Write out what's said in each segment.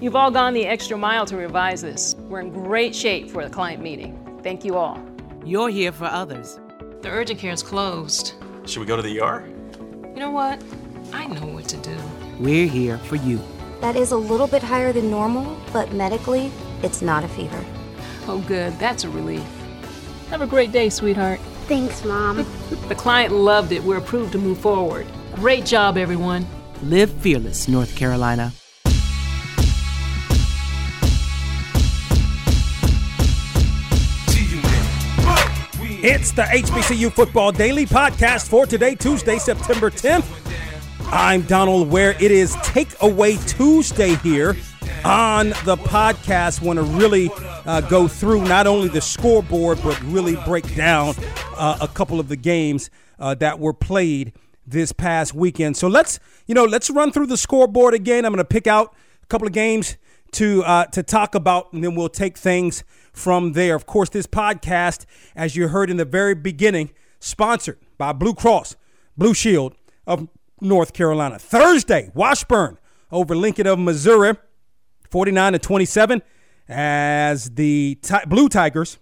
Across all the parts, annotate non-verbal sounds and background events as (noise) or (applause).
You've all gone the extra mile to revise this. We're in great shape for the client meeting. Thank you all. You're here for others. The urgent care is closed. Should we go to the ER? You know what? I know what to do. We're here for you. That is a little bit higher than normal, but medically, it's not a fever. Oh, good. That's a relief. Have a great day, sweetheart. Thanks, Mom. (laughs) The client loved it. We're approved to move forward. Great job, everyone. Live fearless, North Carolina. It's the HBCU Football Daily Podcast for today, Tuesday, September 10th. I'm Donald Ware. It is Takeaway Tuesday here on the podcast. Want to really uh, go through not only the scoreboard, but really break down uh, a couple of the games uh, that were played this past weekend. So let's, you know, let's run through the scoreboard again. I'm going to pick out a couple of games to uh, to talk about, and then we'll take things from there. Of course, this podcast, as you heard in the very beginning, sponsored by Blue Cross Blue Shield of North Carolina. Thursday, Washburn over Lincoln of Missouri, 49 to 27, as the Blue Tigers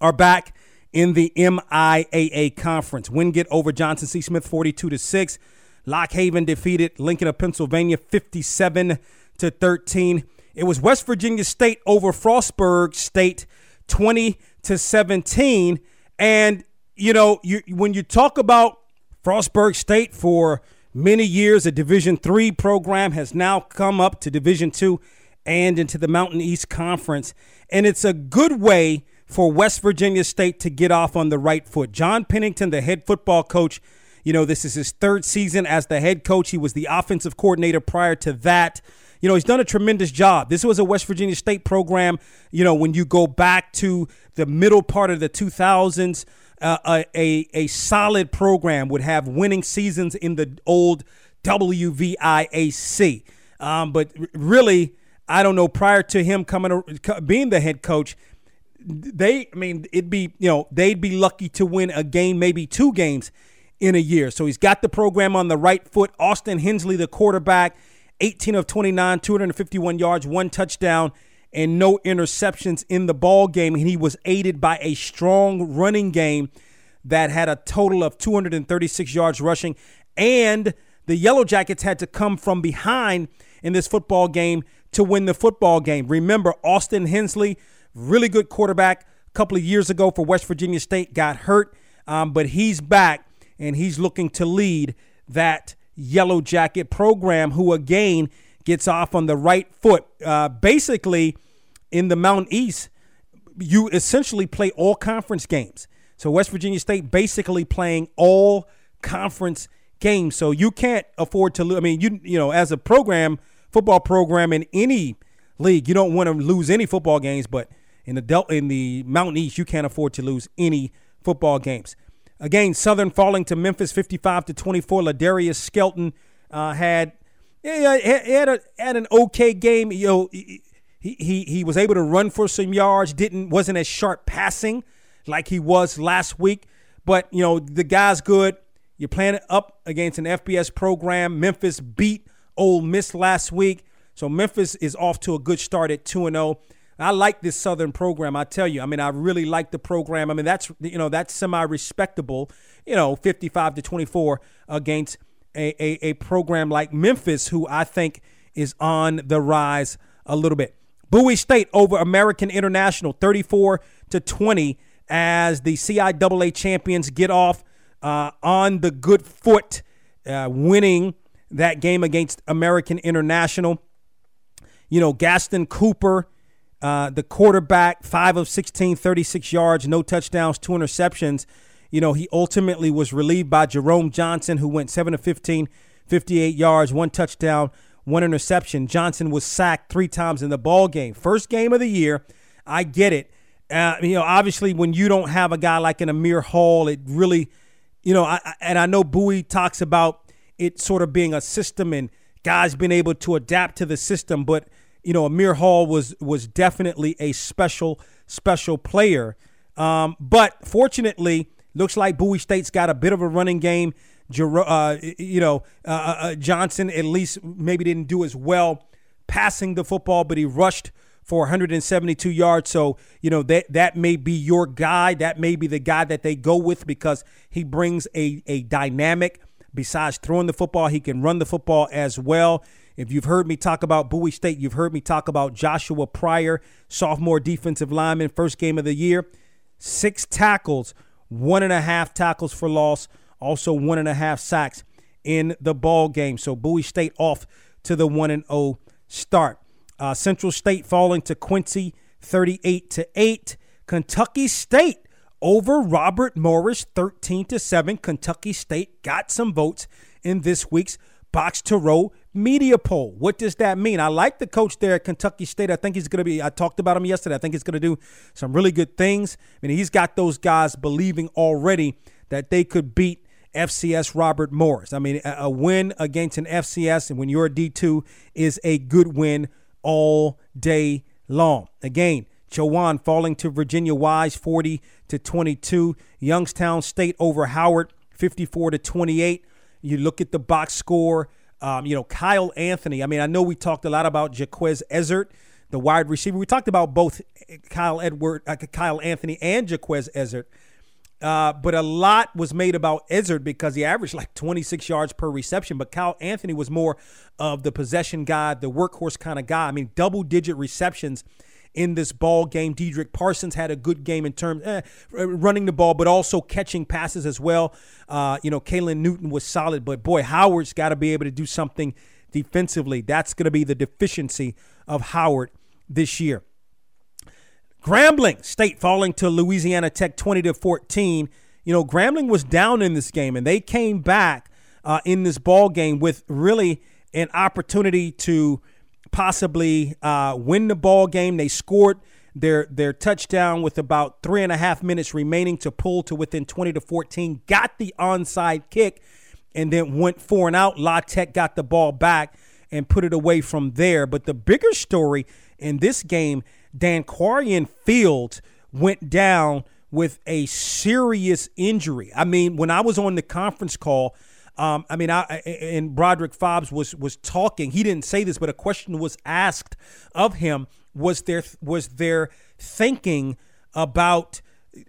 are back in the MIAA conference. Wingate over Johnson C. Smith 42 to 6. Lock Haven defeated Lincoln of Pennsylvania 57 to 13. It was West Virginia State over Frostburg State 20 to 17. And, you know, you, when you talk about Frostburg State for many years, a Division three program has now come up to Division two and into the Mountain East Conference. And it's a good way for West Virginia State to get off on the right foot. John Pennington, the head football coach, you know, this is his third season as the head coach. He was the offensive coordinator prior to that. You know, he's done a tremendous job. This was a West Virginia State program, you know, when you go back to the middle part of the 2000s, uh, a, a solid program would have winning seasons in the old WVIAC. Um, but really, I don't know, prior to him coming being the head coach, they, I mean, it'd be, you know, they'd be lucky to win a game, maybe two games in a year. So he's got the program on the right foot. Austin Hensley, the quarterback, 18 of 29, 251 yards, one touchdown, and no interceptions in the ball game. And he was aided by a strong running game that had a total of 236 yards rushing. And the Yellow Jackets had to come from behind in this football game to win the football game. Remember, Austin Hensley, really good quarterback, a couple of years ago for West Virginia State, got hurt, um, but he's back and he's looking to lead that Yellow Jacket program, who again gets off on the right foot. Uh, basically, in the Mountain East, you essentially play all conference games. So West Virginia State basically playing all conference games. So you can't afford to lose. I mean, you you know, as a program, football program in any league, you don't want to lose any football games. But in the Del- in the Mountain East, you can't afford to lose any football games. Again, Southern falling to Memphis 55 to 24. Ladarius Skelton uh, had yeah, had, a, had an okay game. You know, he, he he was able to run for some yards. Didn't wasn't as sharp passing like he was last week. But you know the guy's good. You're playing up against an FBS program. Memphis beat Ole Miss last week, so Memphis is off to a good start at two and zero. I like this Southern program. I tell you, I mean, I really like the program. I mean, that's you know that's semi respectable. You know, 55 to 24 against a, a, a program like Memphis, who I think is on the rise a little bit. Bowie State over American International, 34 to 20, as the CIAA champions get off uh, on the good foot, uh, winning that game against American International. You know, Gaston Cooper uh, the quarterback, 5 of 16, 36 yards, no touchdowns, two interceptions. You know, he ultimately was relieved by Jerome Johnson, who went 7 of 15, 58 yards, one touchdown, one interception. Johnson was sacked three times in the ball game. First game of the year. I get it. Uh, you know, obviously, when you don't have a guy like an Amir Hall, it really, you know, I, and I know Bowie talks about it sort of being a system and guys being able to adapt to the system, but – you know, Amir Hall was was definitely a special special player. Um, but fortunately, looks like Bowie State's got a bit of a running game. Uh, you know, uh, uh, uh, Johnson at least maybe didn't do as well passing the football, but he rushed for 172 yards. So, you know, that that may be your guy. That may be the guy that they go with because he brings a, a dynamic. Besides throwing the football, he can run the football as well. If you've heard me talk about Bowie State, you've heard me talk about Joshua Pryor, sophomore defensive lineman, first game of the year. Six tackles, one and a half tackles for loss, also one and a half sacks in the ball game. So Bowie State off to the 1 and 0 start. Uh, Central State falling to Quincy 38 to 8. Kentucky State over Robert Morris 13 to 7. Kentucky State got some votes in this week's Box to Row media poll. What does that mean? I like the coach there at Kentucky State. I think he's going to be, I talked about him yesterday. I think he's going to do some really good things. I mean, he's got those guys believing already that they could beat FCS Robert Morris. I mean, a win against an FCS and when you're a D2 is a good win all day long. Again, Chowan falling to Virginia Wise 40 to 22. Youngstown State over Howard 54 to 28. You look at the box score. Um, you know, Kyle Anthony. I mean, I know we talked a lot about Jaquez Ezzard, the wide receiver. We talked about both Kyle Edward, uh, Kyle Anthony, and Jaquez Ezzard. Uh, but a lot was made about Ezzard because he averaged like 26 yards per reception. But Kyle Anthony was more of the possession guy, the workhorse kind of guy. I mean, double digit receptions in this ball game. Dedrick Parsons had a good game in terms eh, running the ball, but also catching passes as well. Uh, you know, Caylin Newton was solid, but boy, Howard's got to be able to do something defensively. That's going to be the deficiency of Howard this year. Grambling State falling to Louisiana Tech 20 to 14. You know, Grambling was down in this game, and they came back uh, in this ball game with really an opportunity to possibly uh, win the ball game. They scored their their touchdown with about three and a half minutes remaining to pull to within 20 to 14. Got the onside kick, and then went four and out. La Tech got the ball back and put it away from there. But the bigger story in this game Danquarian Fields went down with a serious injury. I mean, when I was on the conference call, um, I mean, I and Broderick Fobbs was was talking. He didn't say this, but a question was asked of him. Was there was there thinking about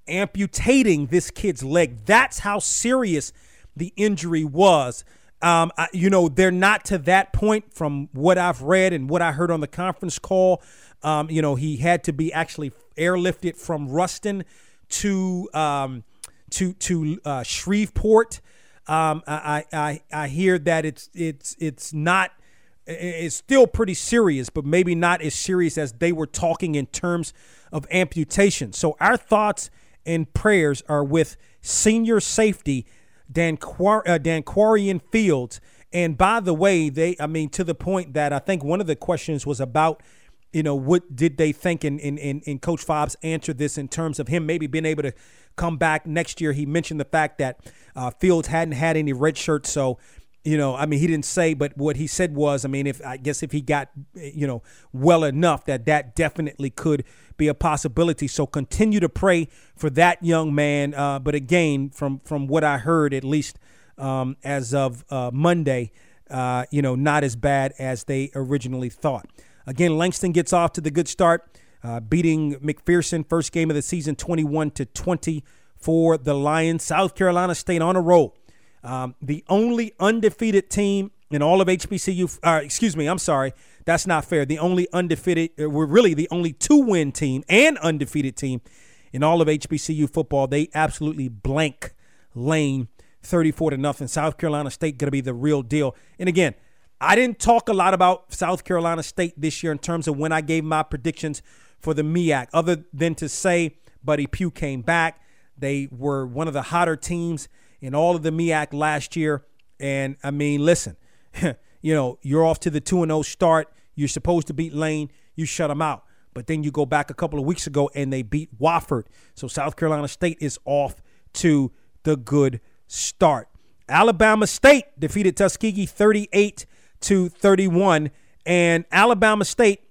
amputating this kid's leg? That's how serious the injury was. Um, I, you know, they're not to that point from what I've read and what I heard on the conference call. Um, you know, he had to be actually airlifted from Ruston to um, to to uh, Shreveport. Um, I, I I hear that it's it's it's not it's still pretty serious, but maybe not as serious as they were talking in terms of amputation. So our thoughts and prayers are with senior safety Dan Quar- uh, Fields. And by the way, they I mean to the point that I think one of the questions was about you know, what did they think? And, and, and, Coach Fobbs answered this in terms of him maybe being able to come back next year. He mentioned the fact that uh, Fields hadn't had any red shirts. So, you know, I mean, he didn't say, but what he said was, I mean, if I guess if he got, you know, well enough, that that definitely could be a possibility. So continue to pray for that young man. Uh, but again, from from what I heard, at least um, as of uh, Monday, uh, you know, not as bad as they originally thought. Again, Langston gets off to the good start, uh, beating McPherson first game of the season, 21 to 20 for the Lions. South Carolina State on a roll. Um, the only undefeated team in all of HBCU. Uh, excuse me, I'm sorry. That's not fair. The only undefeated, uh, we're really the only two win team and undefeated team in all of HBCU football. They absolutely blank Lane 34 to nothing. South Carolina State going to be the real deal. And again, I didn't talk a lot about South Carolina State this year in terms of when I gave my predictions for the MEAC, other than to say Buddy Pough came back. They were one of the hotter teams in all of the MEAC last year. And I mean, listen, (laughs) you know, you're off to the 2 0 start. You're supposed to beat Lane. You shut them out. But then you go back a couple of weeks ago and they beat Wofford. So South Carolina State is off to the good start. Alabama State defeated Tuskegee 38 to 31. And Alabama State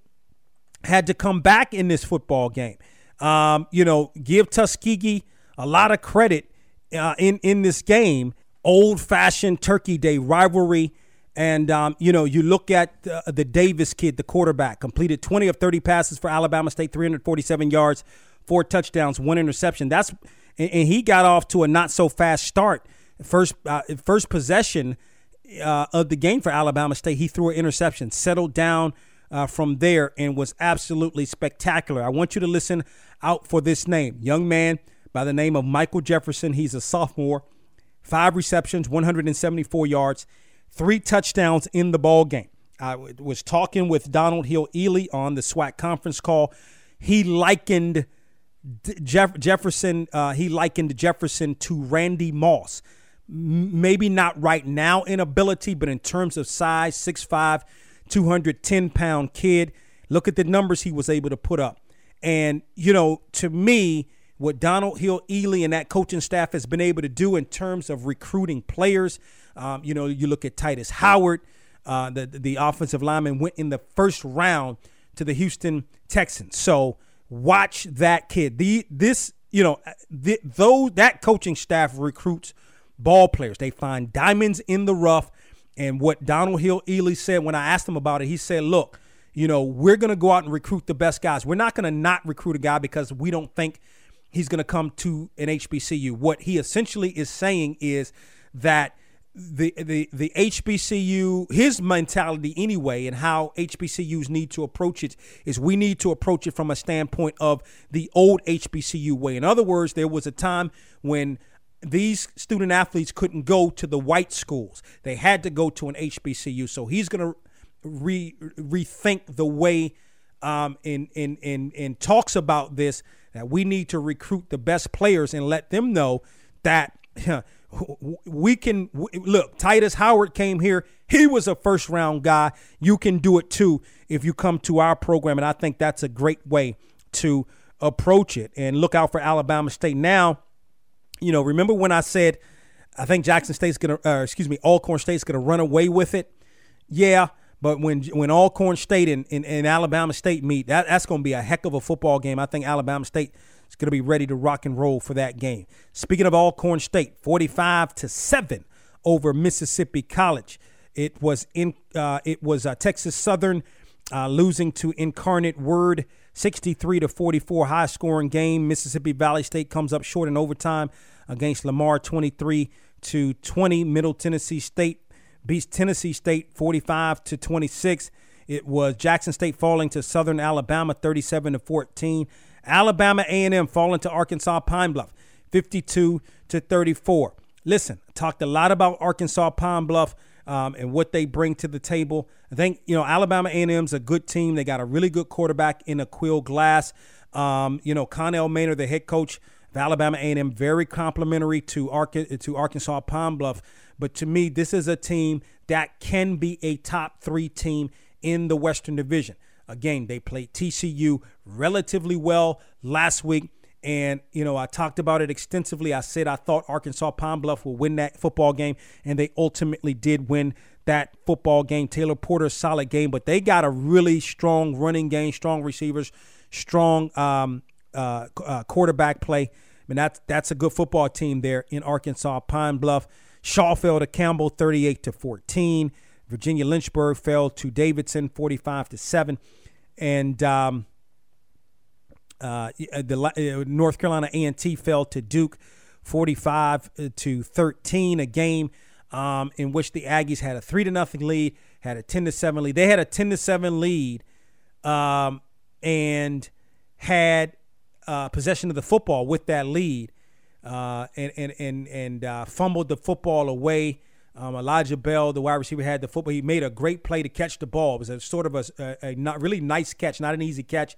had to come back in this football game. Um, you know, give Tuskegee a lot of credit uh, in in this game. Old fashioned Turkey Day rivalry. And, um, you know, you look at uh, the Davis kid, the quarterback, completed 20 of 30 passes for Alabama State, 347 yards, four touchdowns, one interception. That's and, and he got off to a not so fast start. First, uh, first possession uh, of the game for Alabama State, he threw an interception, settled down uh, from there, and was absolutely spectacular. I want you to listen out for this name, young man by the name of Michael Jefferson. He's a sophomore, five receptions, 174 yards three touchdowns in the ball game. I was talking with Donald Hill-Eley on the SWAC conference call. He likened Jeff- Jefferson. Uh, he likened Jefferson to Randy Moss. Maybe not right now in ability, but in terms of size, 6'5", 210 pound kid. Look at the numbers he was able to put up. And you know, to me, what Donald Hill-Eley and that coaching staff has been able to do in terms of recruiting players, um, you know, you look at Tytus Howard, uh, the the offensive lineman went in the first round to the Houston Texans. So watch that kid. The this you know the, though that coaching staff recruits ball players, they find diamonds in the rough. And what Donald Hill-Eley said when I asked him about it, he said, "Look, you know, we're going to go out and recruit the best guys. We're not going to not recruit a guy because we don't think he's going to come to an HBCU. What he essentially is saying is that the the the HBCU his mentality anyway and how HBCUs need to approach it is we need to approach it from a standpoint of the old HBCU way. In other words, there was a time when these student athletes couldn't go to the white schools. They had to go to an HBCU. So he's going to re rethink the way um in in in in talks about this that we need to recruit the best players and let them know that (laughs) we can look. Tytus Howard came here. He was a first round guy. You can do it too if you come to our program, and I think that's a great way to approach it. And look out for Alabama State now. You know, remember when I said I think Jackson State's gonna, uh, excuse me, Alcorn State's gonna run away with it? Yeah, but when when Alcorn State and, and, and Alabama State meet, that, that's gonna be a heck of a football game. I think Alabama State is to be ready to rock and roll for that game. Speaking of Alcorn State, 45 to 7 over Mississippi College. It was in uh, it was uh, Texas Southern uh, losing to Incarnate Word 63 to 44 high scoring game. Mississippi Valley State comes up short in overtime against Lamar 23 to 20. Middle Tennessee State beats Tennessee State 45 to 26. It was Jackson State falling to Southern Alabama 37 to 14. Alabama A&M falling to Arkansas Pine Bluff, 52 to 34. Listen, talked a lot about Arkansas Pine Bluff um, and what they bring to the table. I think you know Alabama A&M's a good team. They got a really good quarterback in Aqeel Glass. Um, you know, Connell Maynor, the head coach of Alabama A&M, very complimentary to Arca- to Arkansas Pine Bluff. But to me, this is a team that can be a top three team in the Western Division. Again, they played TCU relatively well last week. And, you know, I talked about it extensively. I said I thought Arkansas Pine Bluff will win that football game, and they ultimately did win that football game. Taylor Porter, solid game, but they got a really strong running game, strong receivers, strong um, uh, uh, quarterback play. I mean, that's, that's a good football team there in Arkansas Pine Bluff. Shaw fell to Campbell 38 to 14. Virginia Lynchburg fell to Davidson 45 to 7 and um, uh, the uh, North Carolina A&T fell to Duke 45 uh, to 13 a game um, in which the Aggies had a 3 to nothing lead, had a 10 to 7 lead. They had a 10 to 7 lead um, and had uh, possession of the football with that lead uh, and and and and uh, fumbled the football away um, Elijah Bell, the wide receiver, had the football. He made a great play to catch the ball. It was a sort of a, a, a not really nice catch, not an easy catch.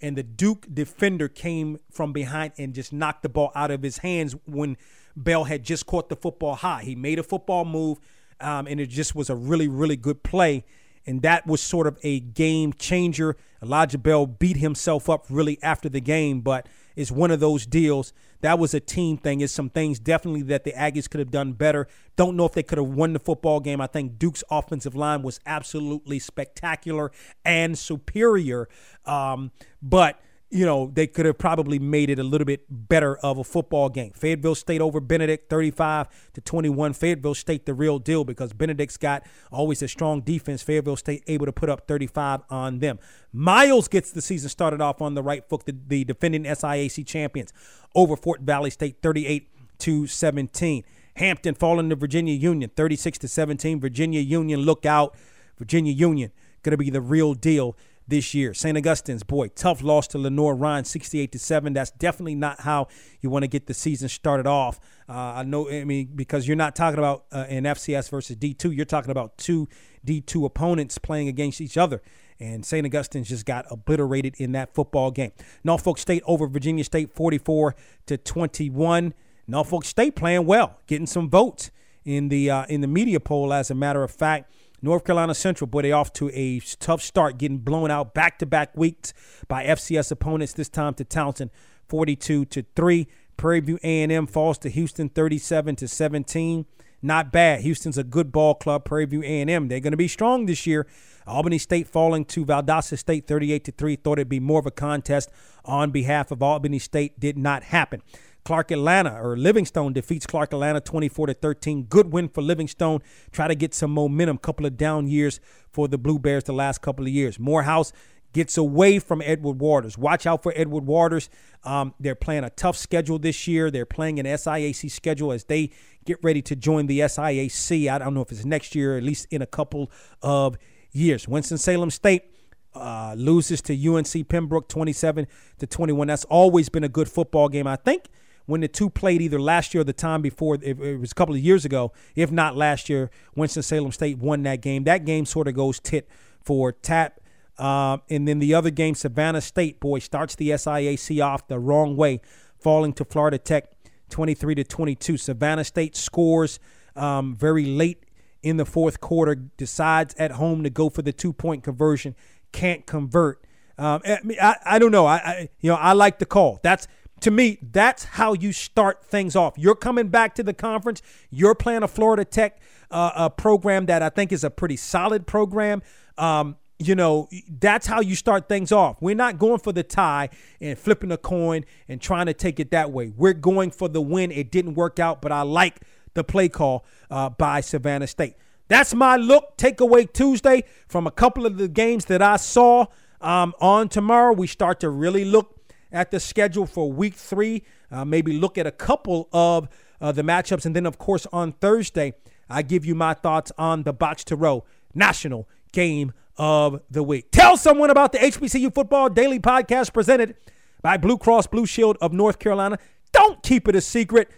And the Duke defender came from behind and just knocked the ball out of his hands when Bell had just caught the football high. He made a football move, um, and it just was a really, really good play. And that was sort of a game changer. Elijah Bell beat himself up really after the game, but it's one of those deals that was a team thing. It's some things definitely that the Aggies could have done better. Don't know if they could have won the football game. I think Duke's offensive line was absolutely spectacular and superior. Um, but you know, they could have probably made it a little bit better of a football game. Fayetteville State over Benedict 35 to 21. Fayetteville State the real deal because Benedict's got always a strong defense. Fayetteville State able to put up 35 on them. Miles gets the season started off on the right foot, the, the defending SIAC champions over Fort Valley State 38 to 17. Hampton falling to Virginia Union 36 to 17. Virginia Union look out. Virginia Union going to be the real deal this year. St. Augustine's, boy, tough loss to Lenoir-Rhyne, 68 to 7. That's definitely not how you want to get the season started off. Uh, I know, I mean, because you're not talking about uh, an FCS versus D2, you're talking about two D2 opponents playing against each other. And St. Augustine's just got obliterated in that football game. Norfolk State over Virginia State, 44 to 21. Norfolk State playing well, getting some votes in the uh, in the media poll. As a matter of fact, North Carolina Central, boy, they off to a tough start, getting blown out back to back weeks by FCS opponents. This time to Townsend, 42 to three. Prairie View A&M falls to Houston, 37 to 17. Not bad. Houston's a good ball club. Prairie View A&M, they're going to be strong this year. Albany State falling to Valdosta State, 38 to three. Thought it'd be more of a contest on behalf of Albany State. Did not happen. Clark Atlanta or Livingstone defeats Clark Atlanta 24 to 13. Good win for Livingstone. Try to get some momentum. Couple of down years for the Blue Bears the last couple of years. Morehouse gets away from Edward Waters. Watch out for Edward Waters. Um, they're playing a tough schedule this year. They're playing an SIAC schedule as they get ready to join the SIAC. I don't know if it's next year, at least in a couple of years. Winston-Salem State uh, loses to UNC Pembroke 27 to 21. That's always been a good football game. I think when the two played either last year or the time before, it, it was a couple of years ago, if not last year, Winston-Salem State won that game. That game sort of goes tit for tat. Uh, and then the other game, Savannah State, boy, starts the SIAC off the wrong way, falling to Florida Tech 23 to 22. Savannah State scores um, very late in the fourth quarter, decides at home to go for the two point conversion, can't convert. Um, I, I, don't know. I, I, you know I like the call. That's to me, that's how you start things off. You're coming back to the conference. You're playing a Florida Tech uh, a program that I think is a pretty solid program. Um, you know, that's how you start things off. We're not going for the tie and flipping a coin and trying to take it that way. We're going for the win. It didn't work out, but I like the play call uh, by Savannah State. That's my look. Takeaway Tuesday from a couple of the games that I saw. Um, on tomorrow, we start to really look at the schedule for week three. Uh, maybe look at a couple of uh, the matchups. And then, of course, on Thursday, I give you my thoughts on the Box to Row National Game of the Week. Tell someone about the HBCU Football Daily Podcast presented by Blue Cross Blue Shield of North Carolina. Don't keep it a secret.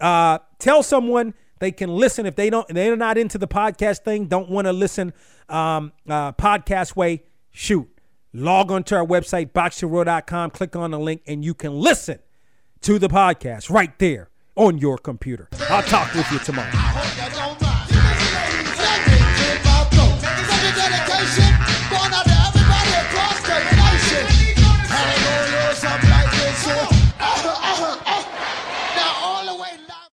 Uh, tell someone they can listen if they don't. They're not into the podcast thing. Don't want to listen um, uh, podcast way. Shoot, log on to our website, boxtorow.com, click on the link, and you can listen to the podcast right there on your computer. I'll talk with you tomorrow.